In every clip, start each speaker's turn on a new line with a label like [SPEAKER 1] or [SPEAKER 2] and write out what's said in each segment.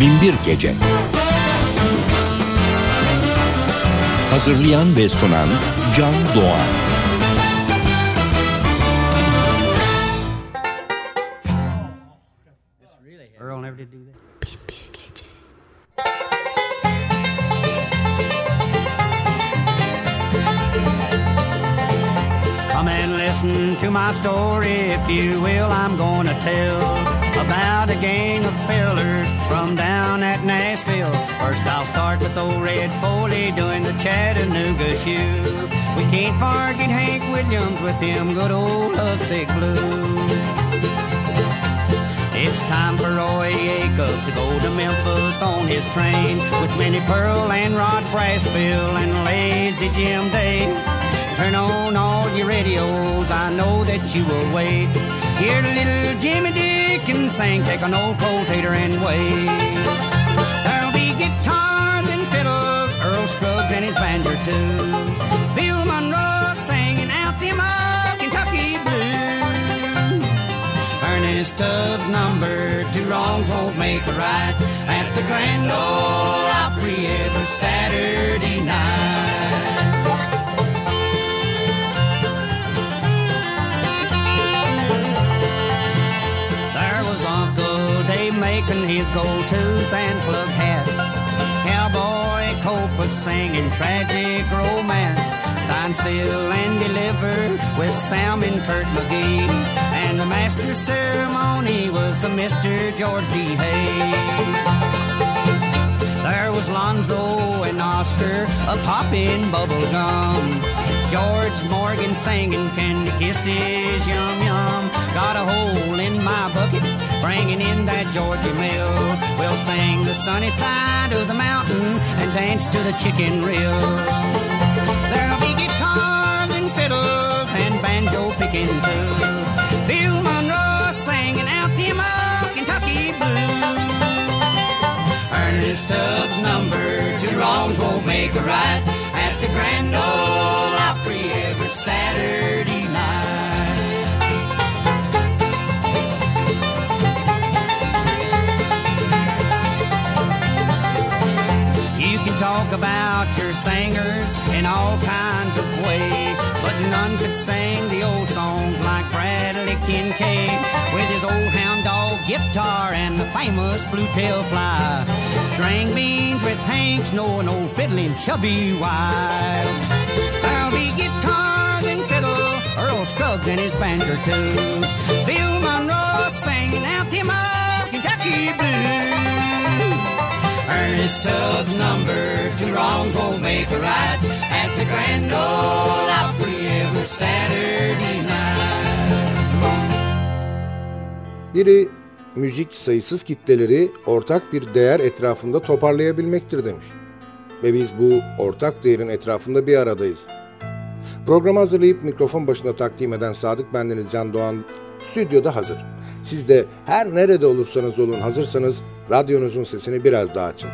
[SPEAKER 1] Binbir Gece Hazırlayan ve sunan Can Doğan
[SPEAKER 2] Earl never did do that. Come and listen to my story, if you will. I'm gonna tell about a gang of fellers from down at Nashville. First, I'll start with old Red Foley doing the Chattanooga shoe. We can't forget Hank Williams with them good old lovesick blues. It's time for Roy Acuff to go to Memphis on his train with Minnie Pearl and Rod Brasfield and Lazy Jim Day. Turn on all your radios, I know that you will wait. Hear the little Jimmy Dickens sing, take an old tater and wait. There'll be guitars and fiddles, Earl Scruggs and his banjo too. Bill Monroe singing out them old Kentucky blues. Ernest Tubb's number two wrongs won't make a right at the Grand Ole Opry every Saturday night. His gold tooth and plug hat. Cowboy Copas singing tragic romance. Signed, seal, and deliver with Sam and Kirk McGee. And the master ceremony was a Mr. George D. Hay. There was Lonzo and Oscar a popping bubble gum. George Morgan singing candy kisses, yum yum. Got a hole in my bucket, bringing in that Georgia mill. We'll sing the sunny side of the mountain and dance to the chicken reel. There'll be guitars and fiddles and banjo picking too. Bill Monroe singing out old Kentucky blues. Ernest Tubb's number two wrongs won't make a right at the Grand Ole Opry every Saturday your singers in all kinds of ways, but none could sing the old songs like Bradley Kincaid with his old hound dog guitar and the famous blue tail fly. String beans with Hank Snow and old fiddling Chubby Wise. There'll be guitars and fiddle, Earl Scruggs and his banjo too. Bill Monroe singing out them old Kentucky blues. Ernest Tubbs number two wrongs won't make a right at the Grand Ole Opry every Saturday night.
[SPEAKER 3] Biri müzik sayısız kitleleri ortak bir değer etrafında toparlayabilmektir demiş. Ve biz bu ortak değerin etrafında bir aradayız. Programı hazırlayıp mikrofon başında takdim eden Sadık Bendeniz Can Doğan stüdyoda hazır. Siz de her nerede olursanız olun hazırsanız radyonuzun sesini biraz daha açın.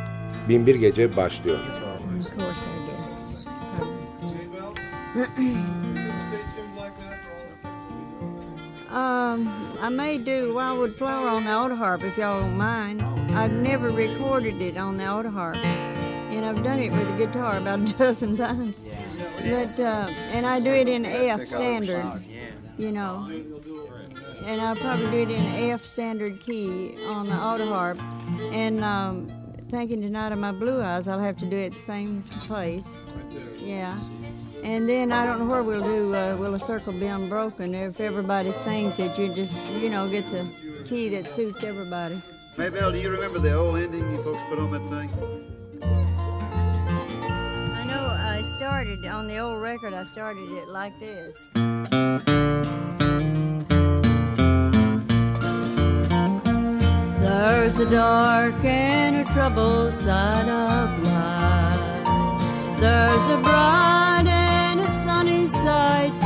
[SPEAKER 3] Binbir Gece başlıyor.
[SPEAKER 4] Um, I may do Wildwood Flower on the auto harp if y'all don't mind. I've never recorded it on the auto harp, and I've done it with a guitar about a dozen times. But uh, and I do it in F standard, you know, and I'll probably do it in F standard key on the auto harp. And um, thinking tonight of my blue eyes, I'll have to do it the same place. Yeah. And then I don't know where we'll do uh, Will a Circle Be Unbroken. If everybody sings it, you just, you know, get the key that suits everybody.
[SPEAKER 5] Maybelle, do you remember the old ending you folks put on that thing?
[SPEAKER 4] I know I started on the old record, I started it like this. There's a dark and a troubled side of life. There's a bright and a sunny side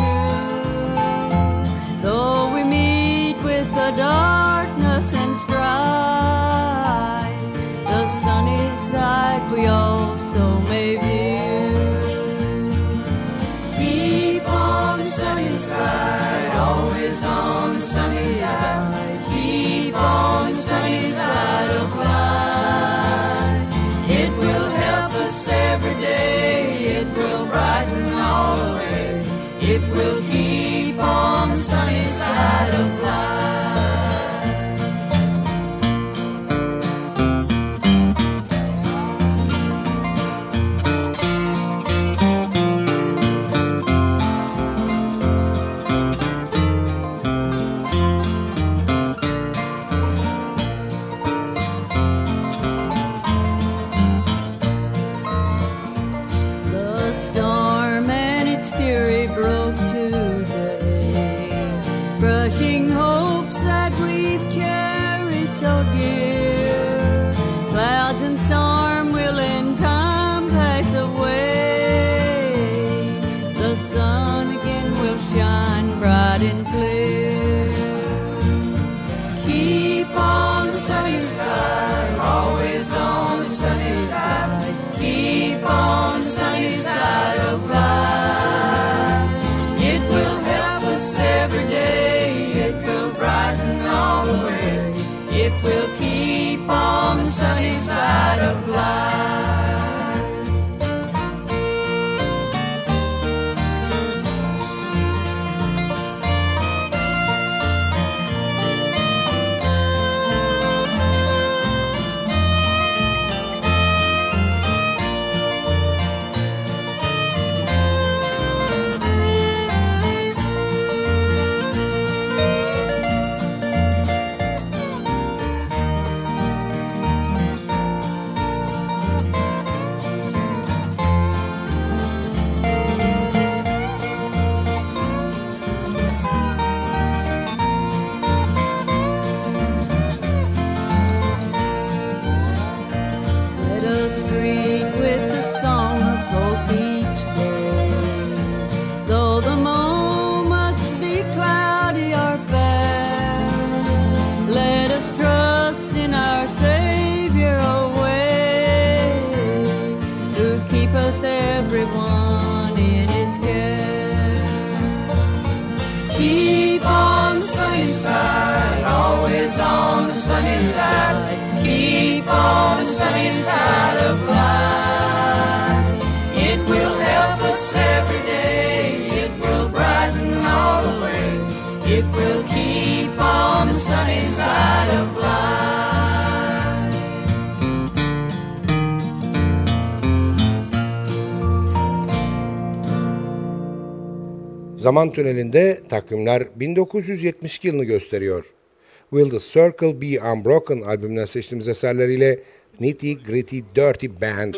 [SPEAKER 3] Zaman tünelinde takvimler 1972 yılını gösteriyor. Will the Circle Be Unbroken albümünden seçtiğimiz eserleriyle Nitty Gritty Dirty Band.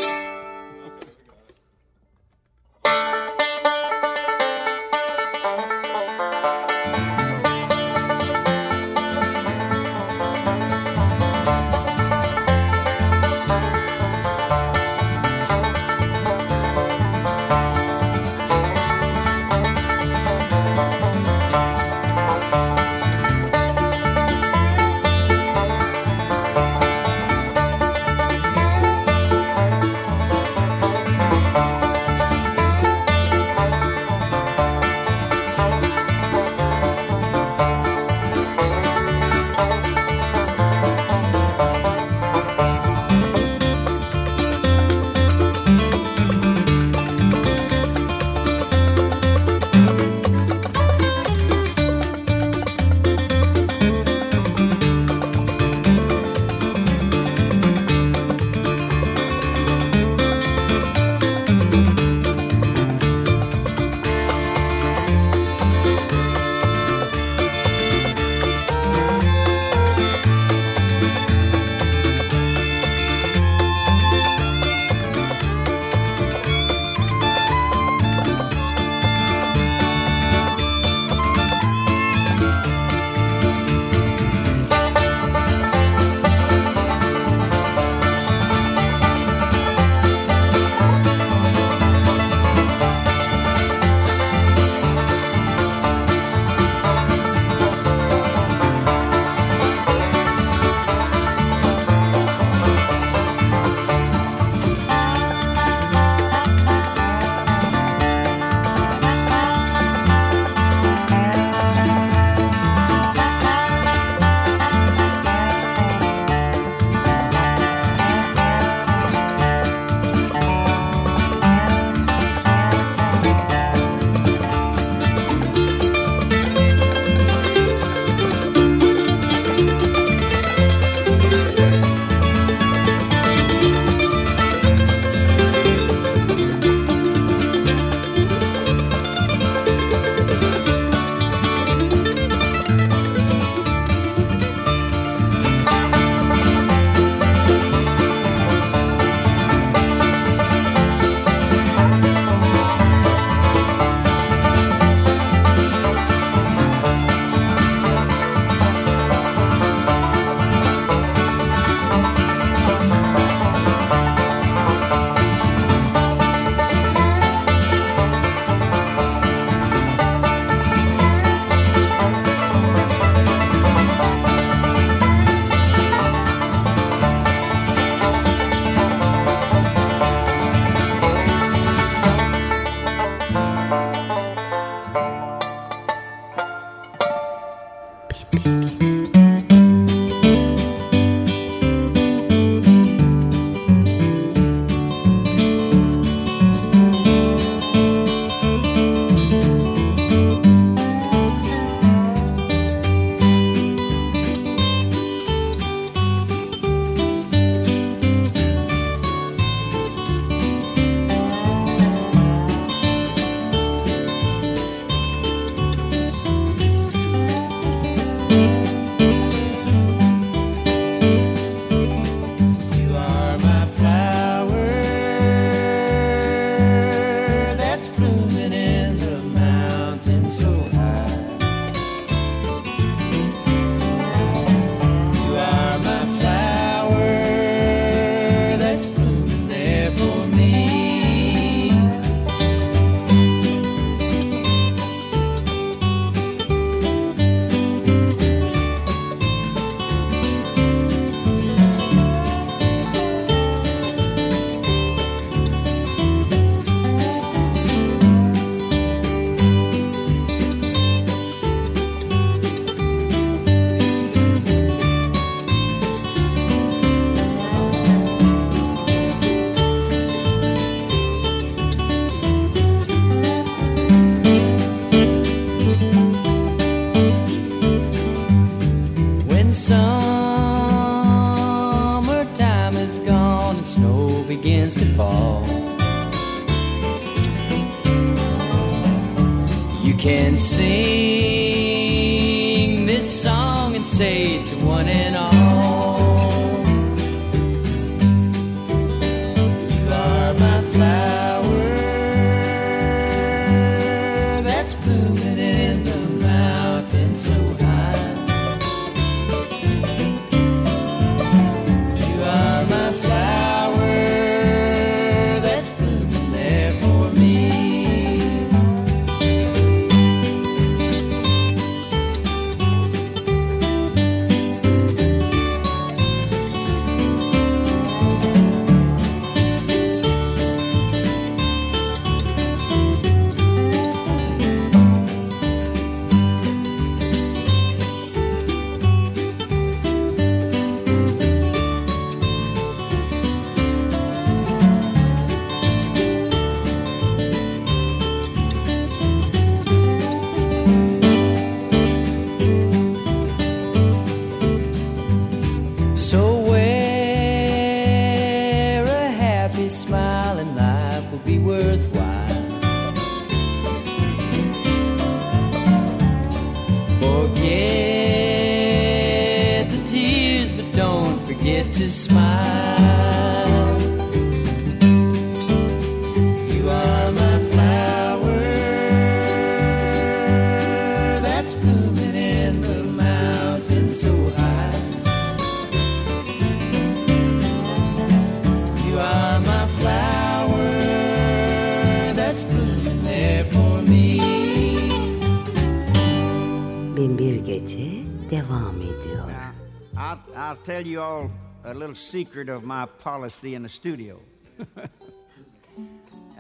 [SPEAKER 2] Little secret of my policy in the studio.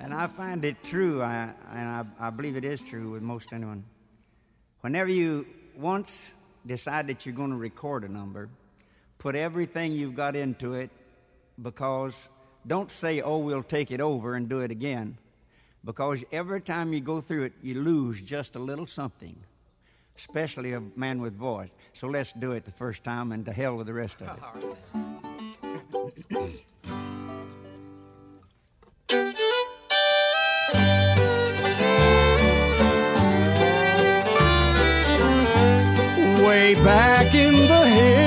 [SPEAKER 2] and I find it true, I, and I, I believe it is true with most anyone. Whenever you once decide that you're going to record a number, put everything you've got into it because don't say, oh, we'll take it over and do it again. Because every time you go through it, you lose just a little something, especially a man with voice. So let's do it the first time and to hell with the rest of it. Way back in the hills,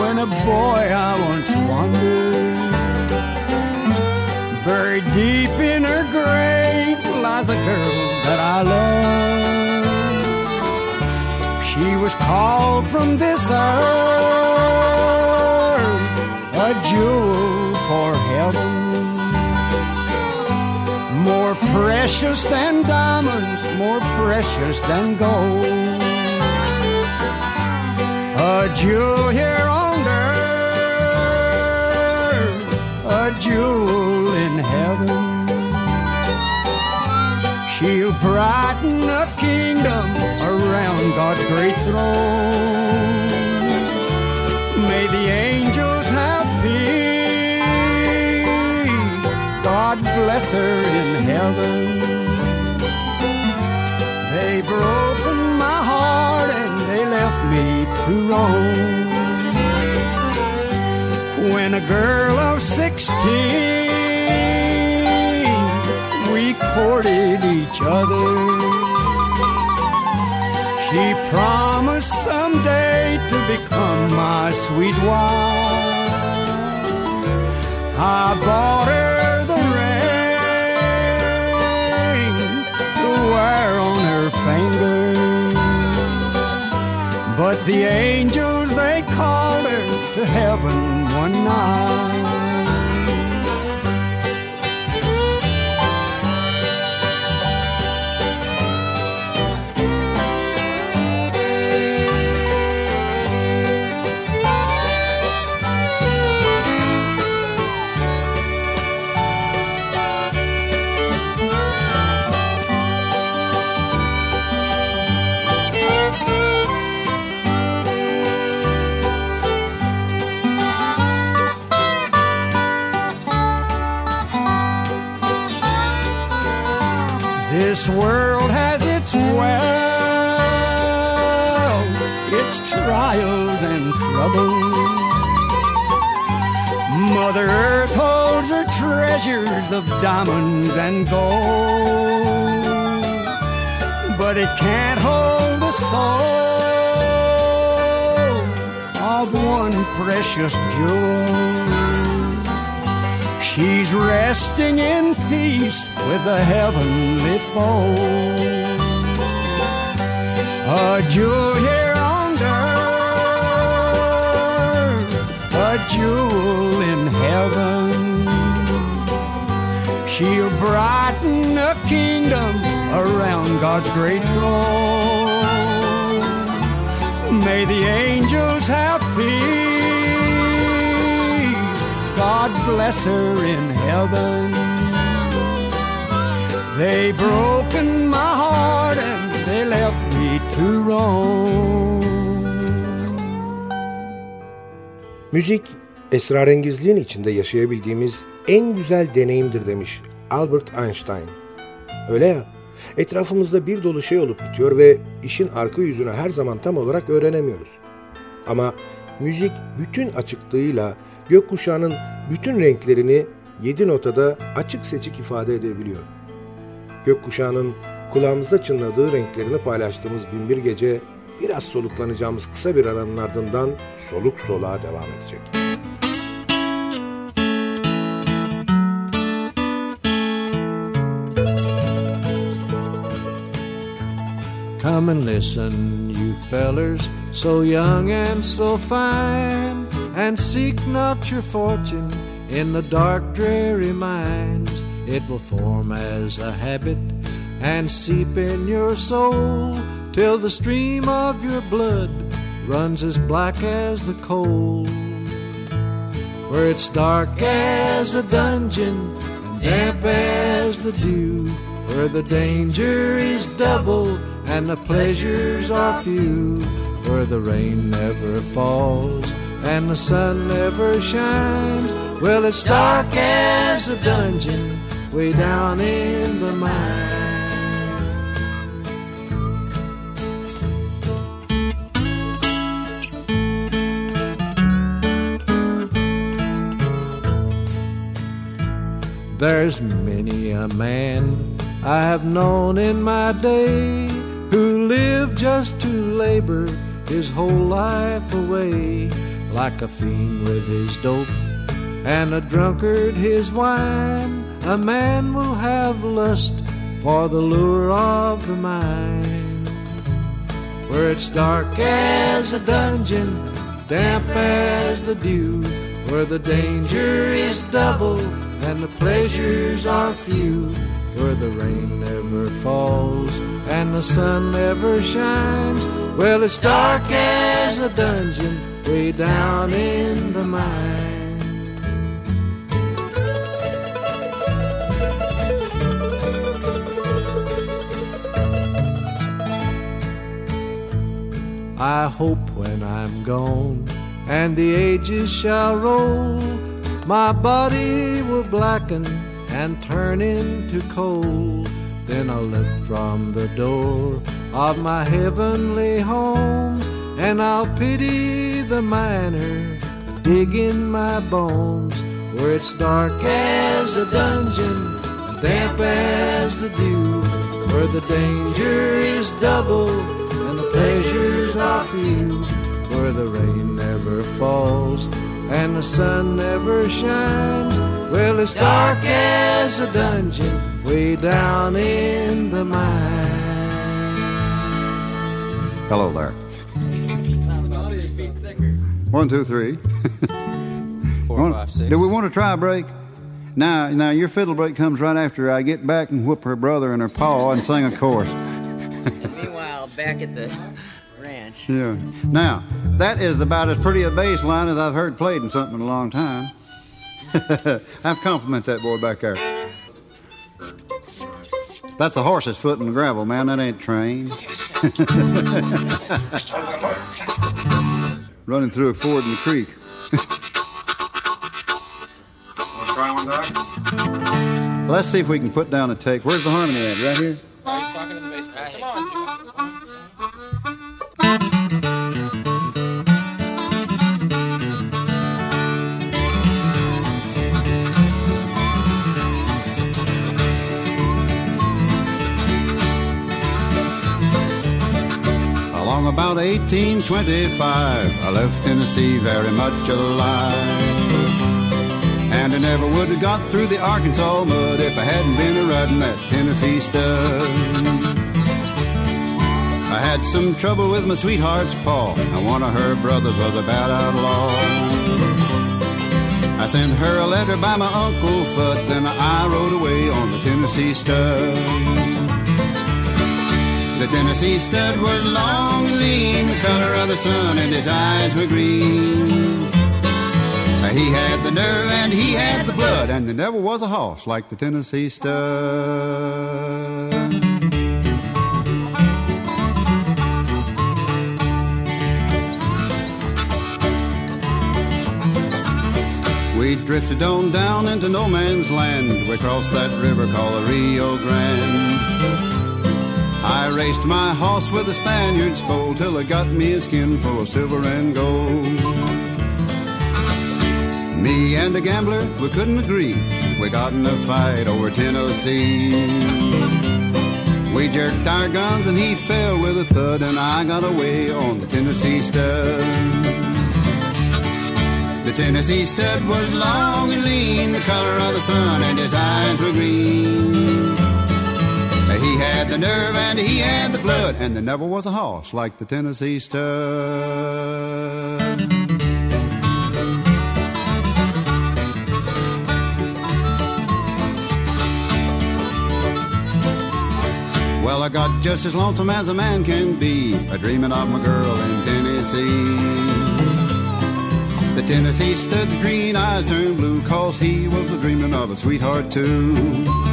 [SPEAKER 2] when a boy I once wandered, buried deep in her grave lies a girl that I love. She was called from this earth precious than diamonds, more precious than gold. A jewel here on earth, a jewel in heaven. She'll brighten a kingdom around God's great throne. May the angels bless her in heaven. They broke my heart and they left me to roam. When a girl of sixteen, we courted each other. She promised someday to become my sweet wife. I bought her on her finger. But the angels, they called her to heaven one night. This world has its wealth, its trials and troubles. Mother Earth holds her treasures of diamonds and gold, but it can't hold the soul of one precious jewel. She's resting in peace with the heavenly fold. A jewel here on earth, a jewel in heaven. She'll brighten a kingdom around God's great throne. May the angels have peace. God bless her in heaven. They broken my heart and they left me to roam.
[SPEAKER 3] Müzik, esrarengizliğin içinde yaşayabildiğimiz en güzel deneyimdir demiş Albert Einstein. Öyle ya, etrafımızda bir dolu şey olup bitiyor ve işin arka yüzünü her zaman tam olarak öğrenemiyoruz. Ama müzik bütün açıklığıyla gökkuşağının bütün renklerini yedi notada açık seçik ifade edebiliyor. Gökkuşağının kulağımızda çınladığı renklerini paylaştığımız binbir gece biraz soluklanacağımız kısa bir aranın ardından soluk soluğa devam edecek.
[SPEAKER 6] Come and listen, you fellers, so young and so fine, and seek not your fortune in the dark, dreary mines. It will form as a habit and seep in your soul till the stream of your blood runs as black as the coal. Where it's dark as a dungeon and damp as the dew, where the danger is double and the pleasures are few, where the rain never falls and the sun never shines. Well, it's dark as a dungeon way down in the mine. There's many a man I have known in my day who lived just to labor his whole life away, like a fiend with his dope and a drunkard his wine. A man will have lust for the lure of the mind, where it's dark as a dungeon, damp as the dew, where the danger is double and the pleasures are few, where the rain never falls and the sun never shines. Well, it's dark as a dungeon way down in the mine. I hope when I'm gone and the ages shall roll, my body will blacken and turn into coal. Then I'll lift from the door of my heavenly home, and I'll pity the miner digging my bones, where it's dark as a dungeon, damp as the dew, where the danger is double and the pleasures are few, where the rain never falls and the sun never shines. Well, it's dark as a dungeon way down in the mine.
[SPEAKER 5] Hello there. One, two, three.
[SPEAKER 7] Four,
[SPEAKER 5] Want-
[SPEAKER 7] five, six.
[SPEAKER 5] Do we want to try a break? Now, now your fiddle break comes right after I get back and whoop her brother and her paw and sing a chorus.
[SPEAKER 8] Meanwhile, back at the ranch.
[SPEAKER 5] Yeah. Now, that is about as pretty a bass line as I've heard played in something in a long time. I've compliment that boy back there. That's a horse's foot in the gravel, man. That ain't trained. Running through a ford in the creek. So let's see if we can put down a take. Where's the harmony at? Right here?
[SPEAKER 7] He's talking to the bass guy. Come on.
[SPEAKER 5] About 1825, I left Tennessee very much alive. And I never would have got through the Arkansas mud if I hadn't been a riding that Tennessee stud. I had some trouble with my sweetheart's paw, and one of her brothers was a bad outlaw. I sent her a letter by my Uncle Fud, then I rode away on the Tennessee stud. The Tennessee stud was long and lean, the color of the sun, and his eyes were green. He had the nerve and he had the blood, and there never was a horse like the Tennessee stud. We drifted on down into no man's land. We crossed that river called the Rio Grande. I raced my horse with the Spaniard's foal till it got me a skin full of silver and gold. Me and a gambler, we couldn't agree. We got in a fight over Tennessee. We jerked our guns and he fell with a thud, and I got away on the Tennessee stud. The Tennessee stud was long and lean, the color of the sun, and his eyes were green. He the nerve and he had the blood, and there never was a horse like the Tennessee stud. Well, I got just as lonesome as a man can be, a dreaming of my girl in Tennessee. The Tennessee stud's green eyes turned blue, cause he was a dreaming of a sweetheart too.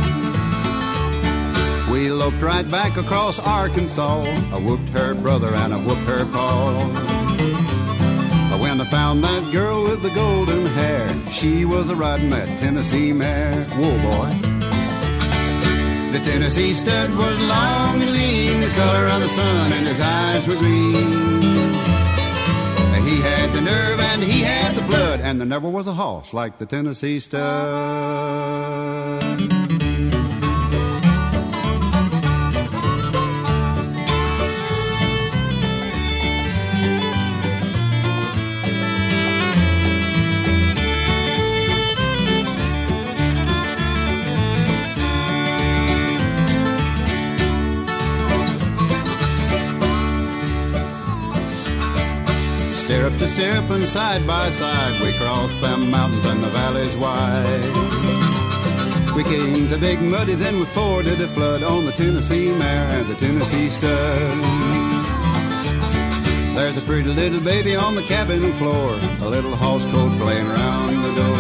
[SPEAKER 5] We loped right back across Arkansas. I whooped her brother and I whooped her paw. When I found that girl with the golden hair, she was a riding that Tennessee mare. Whoa, boy. The Tennessee stud was long and lean, the color of the sun, and his eyes were green. He had the nerve and he had the blood, and there never was a horse like the Tennessee stud. Stirrup to stirrup and side by side, we crossed them mountains and the valleys wide. We came to Big Muddy, then we forded a flood on the Tennessee mare and the Tennessee stud. There's a pretty little baby on the cabin floor, a little horse coat playing around the door.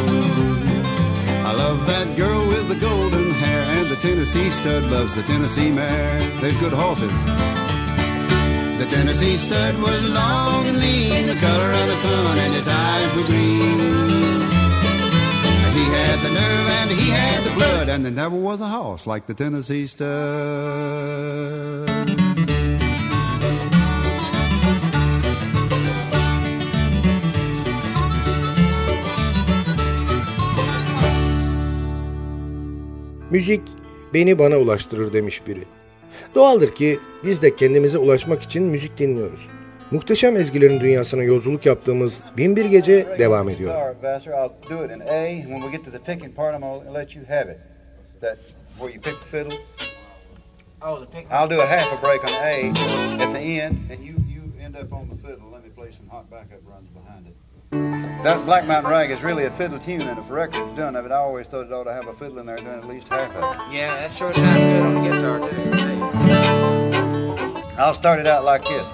[SPEAKER 5] I love that girl with the golden hair, and the Tennessee stud loves the Tennessee mare. There's good horses. Tennessee stud was long and lean, the color of the sun, and his eyes were green. He had the nerve and he had the blood, and there never was a horse like the Tennessee stud.
[SPEAKER 3] Müzik beni bana ulaştırır demiş biri. Doğaldır ki biz de kendimize ulaşmak için müzik dinliyoruz. Muhteşem ezgilerin dünyasına yolculuk yaptığımız Binbir Gece devam ediyor.
[SPEAKER 5] I'll do a half a break on A at the end, and you, you end up on the fiddle. Let me play some hot backup runs. That Black Mountain Rag is really a fiddle tune, and if a record's done of it, I always thought it ought to have a fiddle in there doing at least half of it.
[SPEAKER 9] Yeah, that sure sounds good on the guitar,
[SPEAKER 5] too. I'll start it out like this.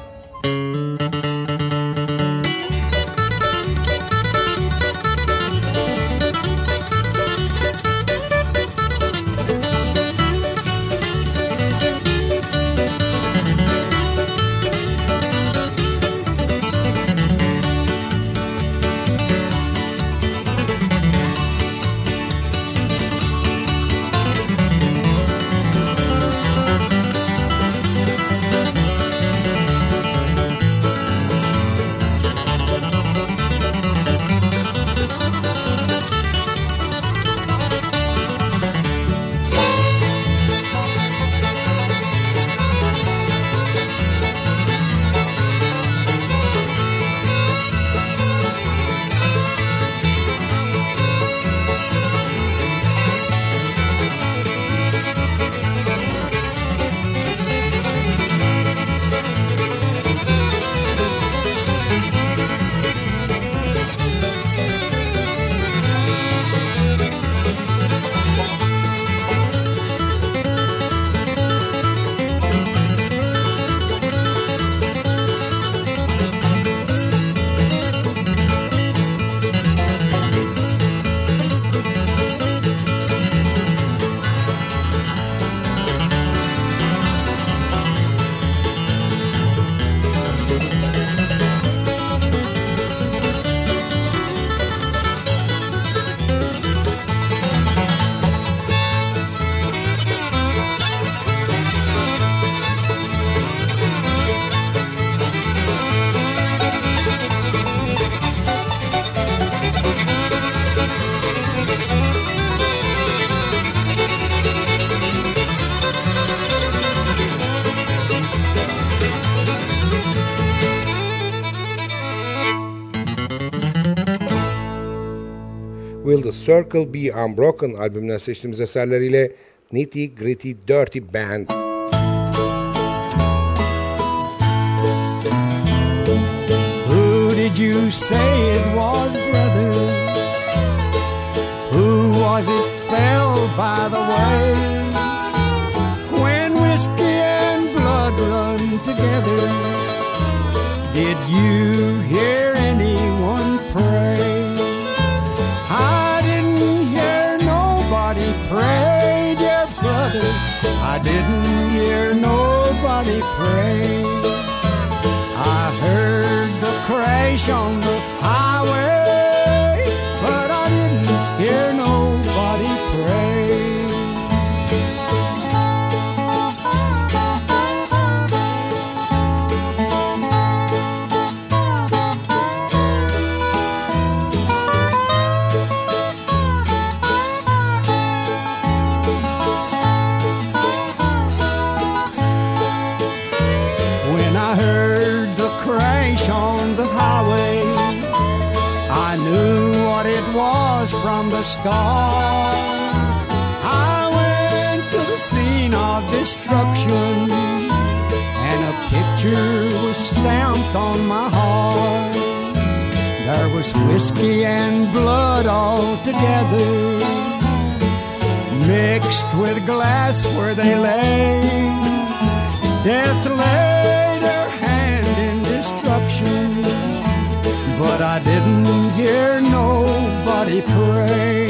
[SPEAKER 3] Circle Be Unbroken albümünden seçtiğimiz eserleriyle Nitty Gritty Dirty Band.
[SPEAKER 2] Who did you say it was, brother? Who was it fell by the way? When whiskey and blood run together, did you hear I didn't hear nobody pray. I heard the crash on the highway, I went to the scene of destruction, and a picture was stamped on my heart. There was whiskey and blood all together, mixed with glass where they lay. Death laid I didn't hear nobody pray.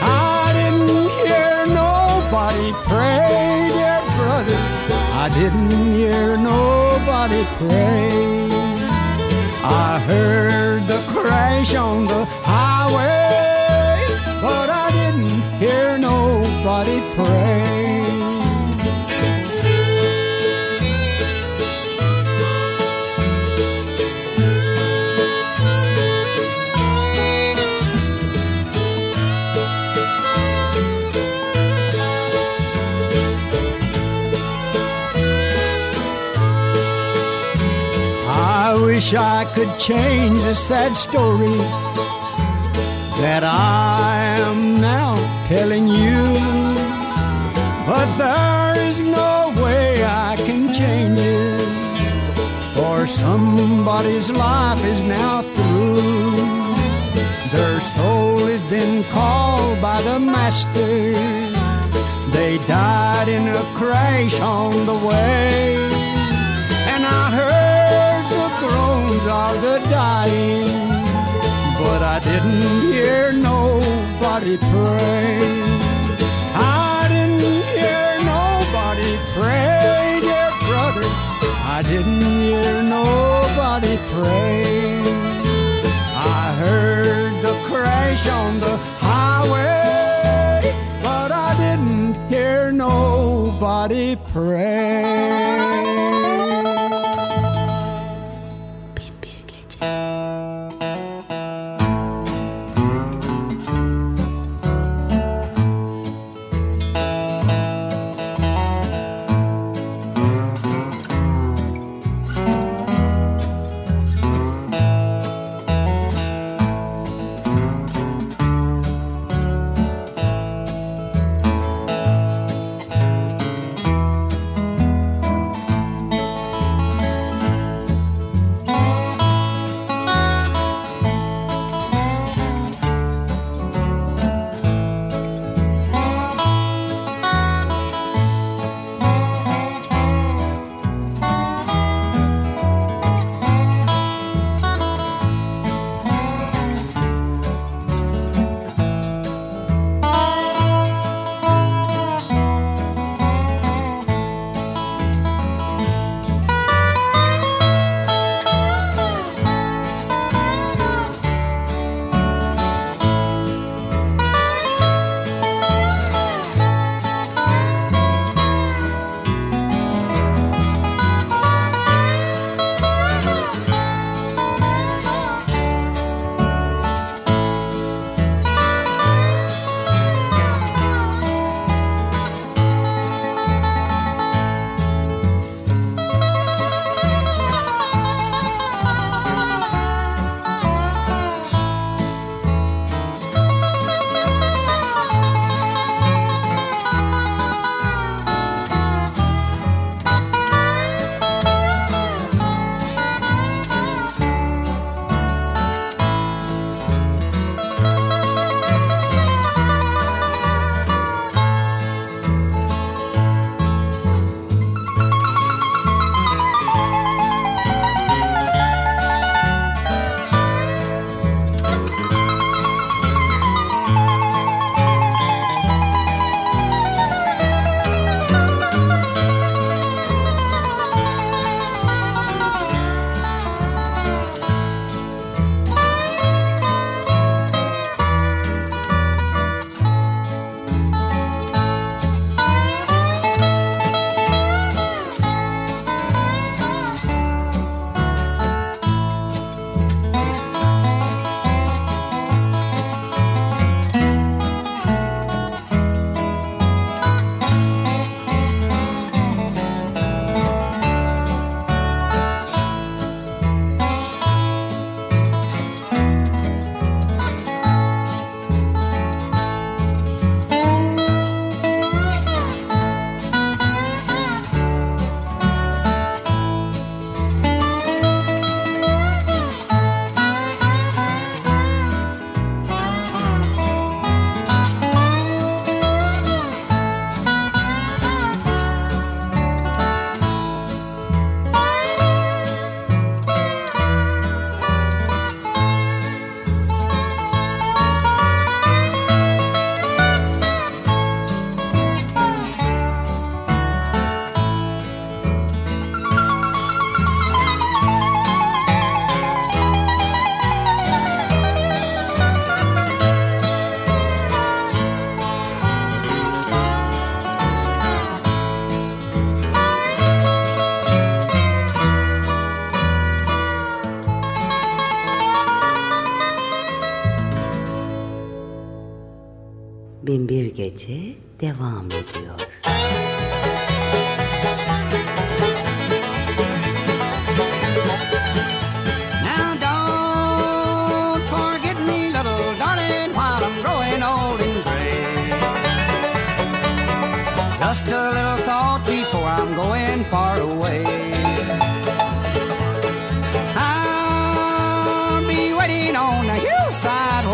[SPEAKER 2] I didn't hear nobody pray, dear brother. I didn't hear nobody pray. I heard the crash on the highway, but I didn't hear nobody pray. Wish I could change the sad story that I am now telling you. But there is no way I can change it, for somebody's life is now through. Their soul has been called by the Master. They died in a crash on the way. Groans of the dying, but I didn't hear nobody pray. I didn't hear nobody pray, dear brother. I didn't hear nobody pray. I heard the crash on the highway, but I didn't hear nobody pray.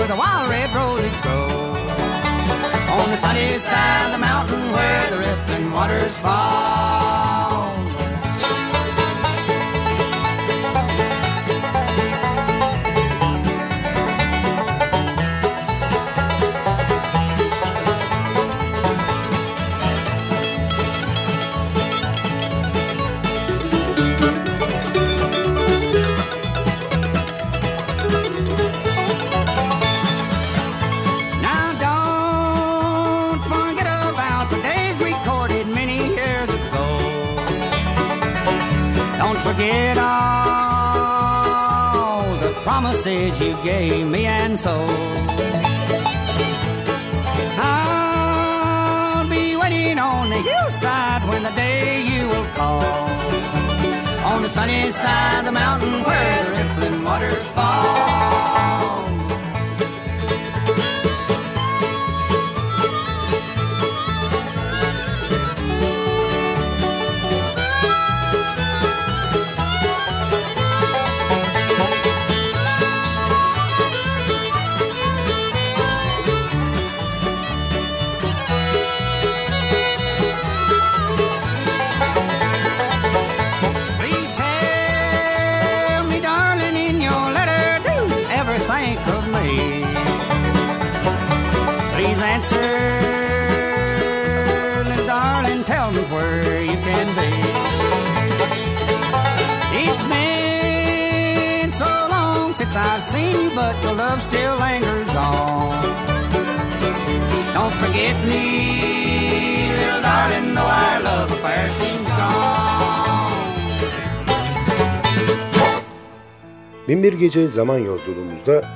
[SPEAKER 2] Where the wild red roses grow. On the sunny side of the mountain where the rippling waters fall. Call. On the sunny side of the mountain where the rippling waters fall. Little darling, tell me where you can be. It's been so long since I've seen you, but your love still lingers on. Don't forget me, little darling, though our love affair seems gone.
[SPEAKER 3] Binbir Gece zaman yolculuğumuzda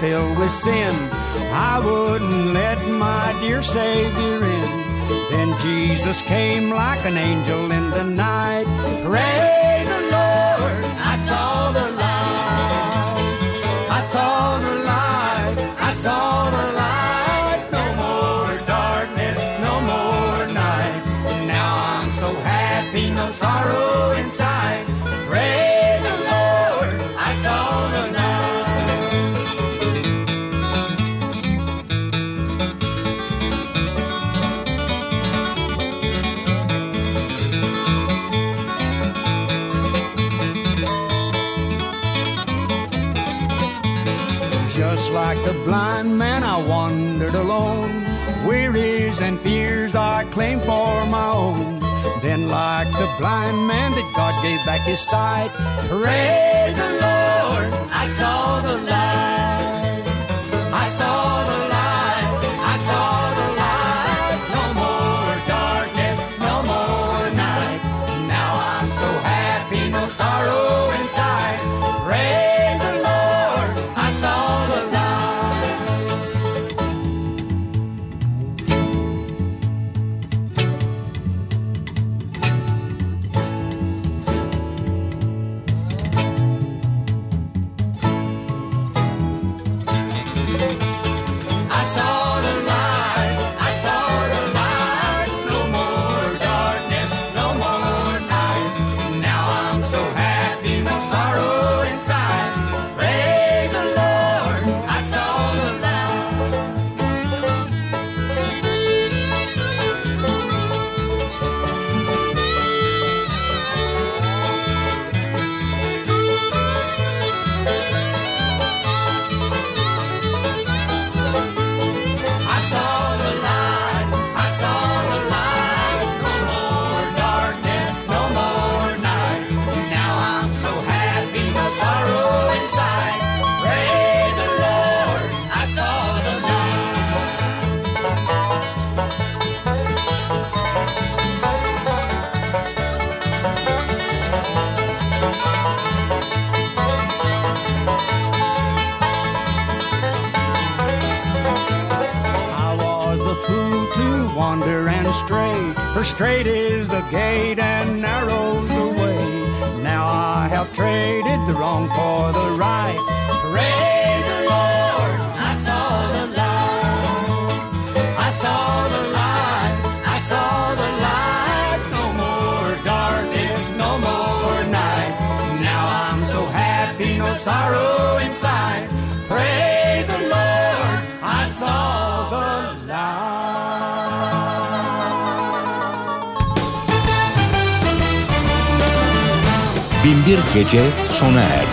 [SPEAKER 2] Filled with sin. I wouldn't let my dear Savior in. Then Jesus came like an angel in the night. Praise the Lord, I saw the light. I saw the light, I saw the light. No more darkness, no more night. Now I'm so happy, no sorrow inside. Blind man, I wandered alone. Wearies and fears I claimed for my own. Then, like the blind man, that God gave back his sight. Praise the Lord, I saw the light. I saw straight is the gate
[SPEAKER 1] Binbir Gece sona erdi.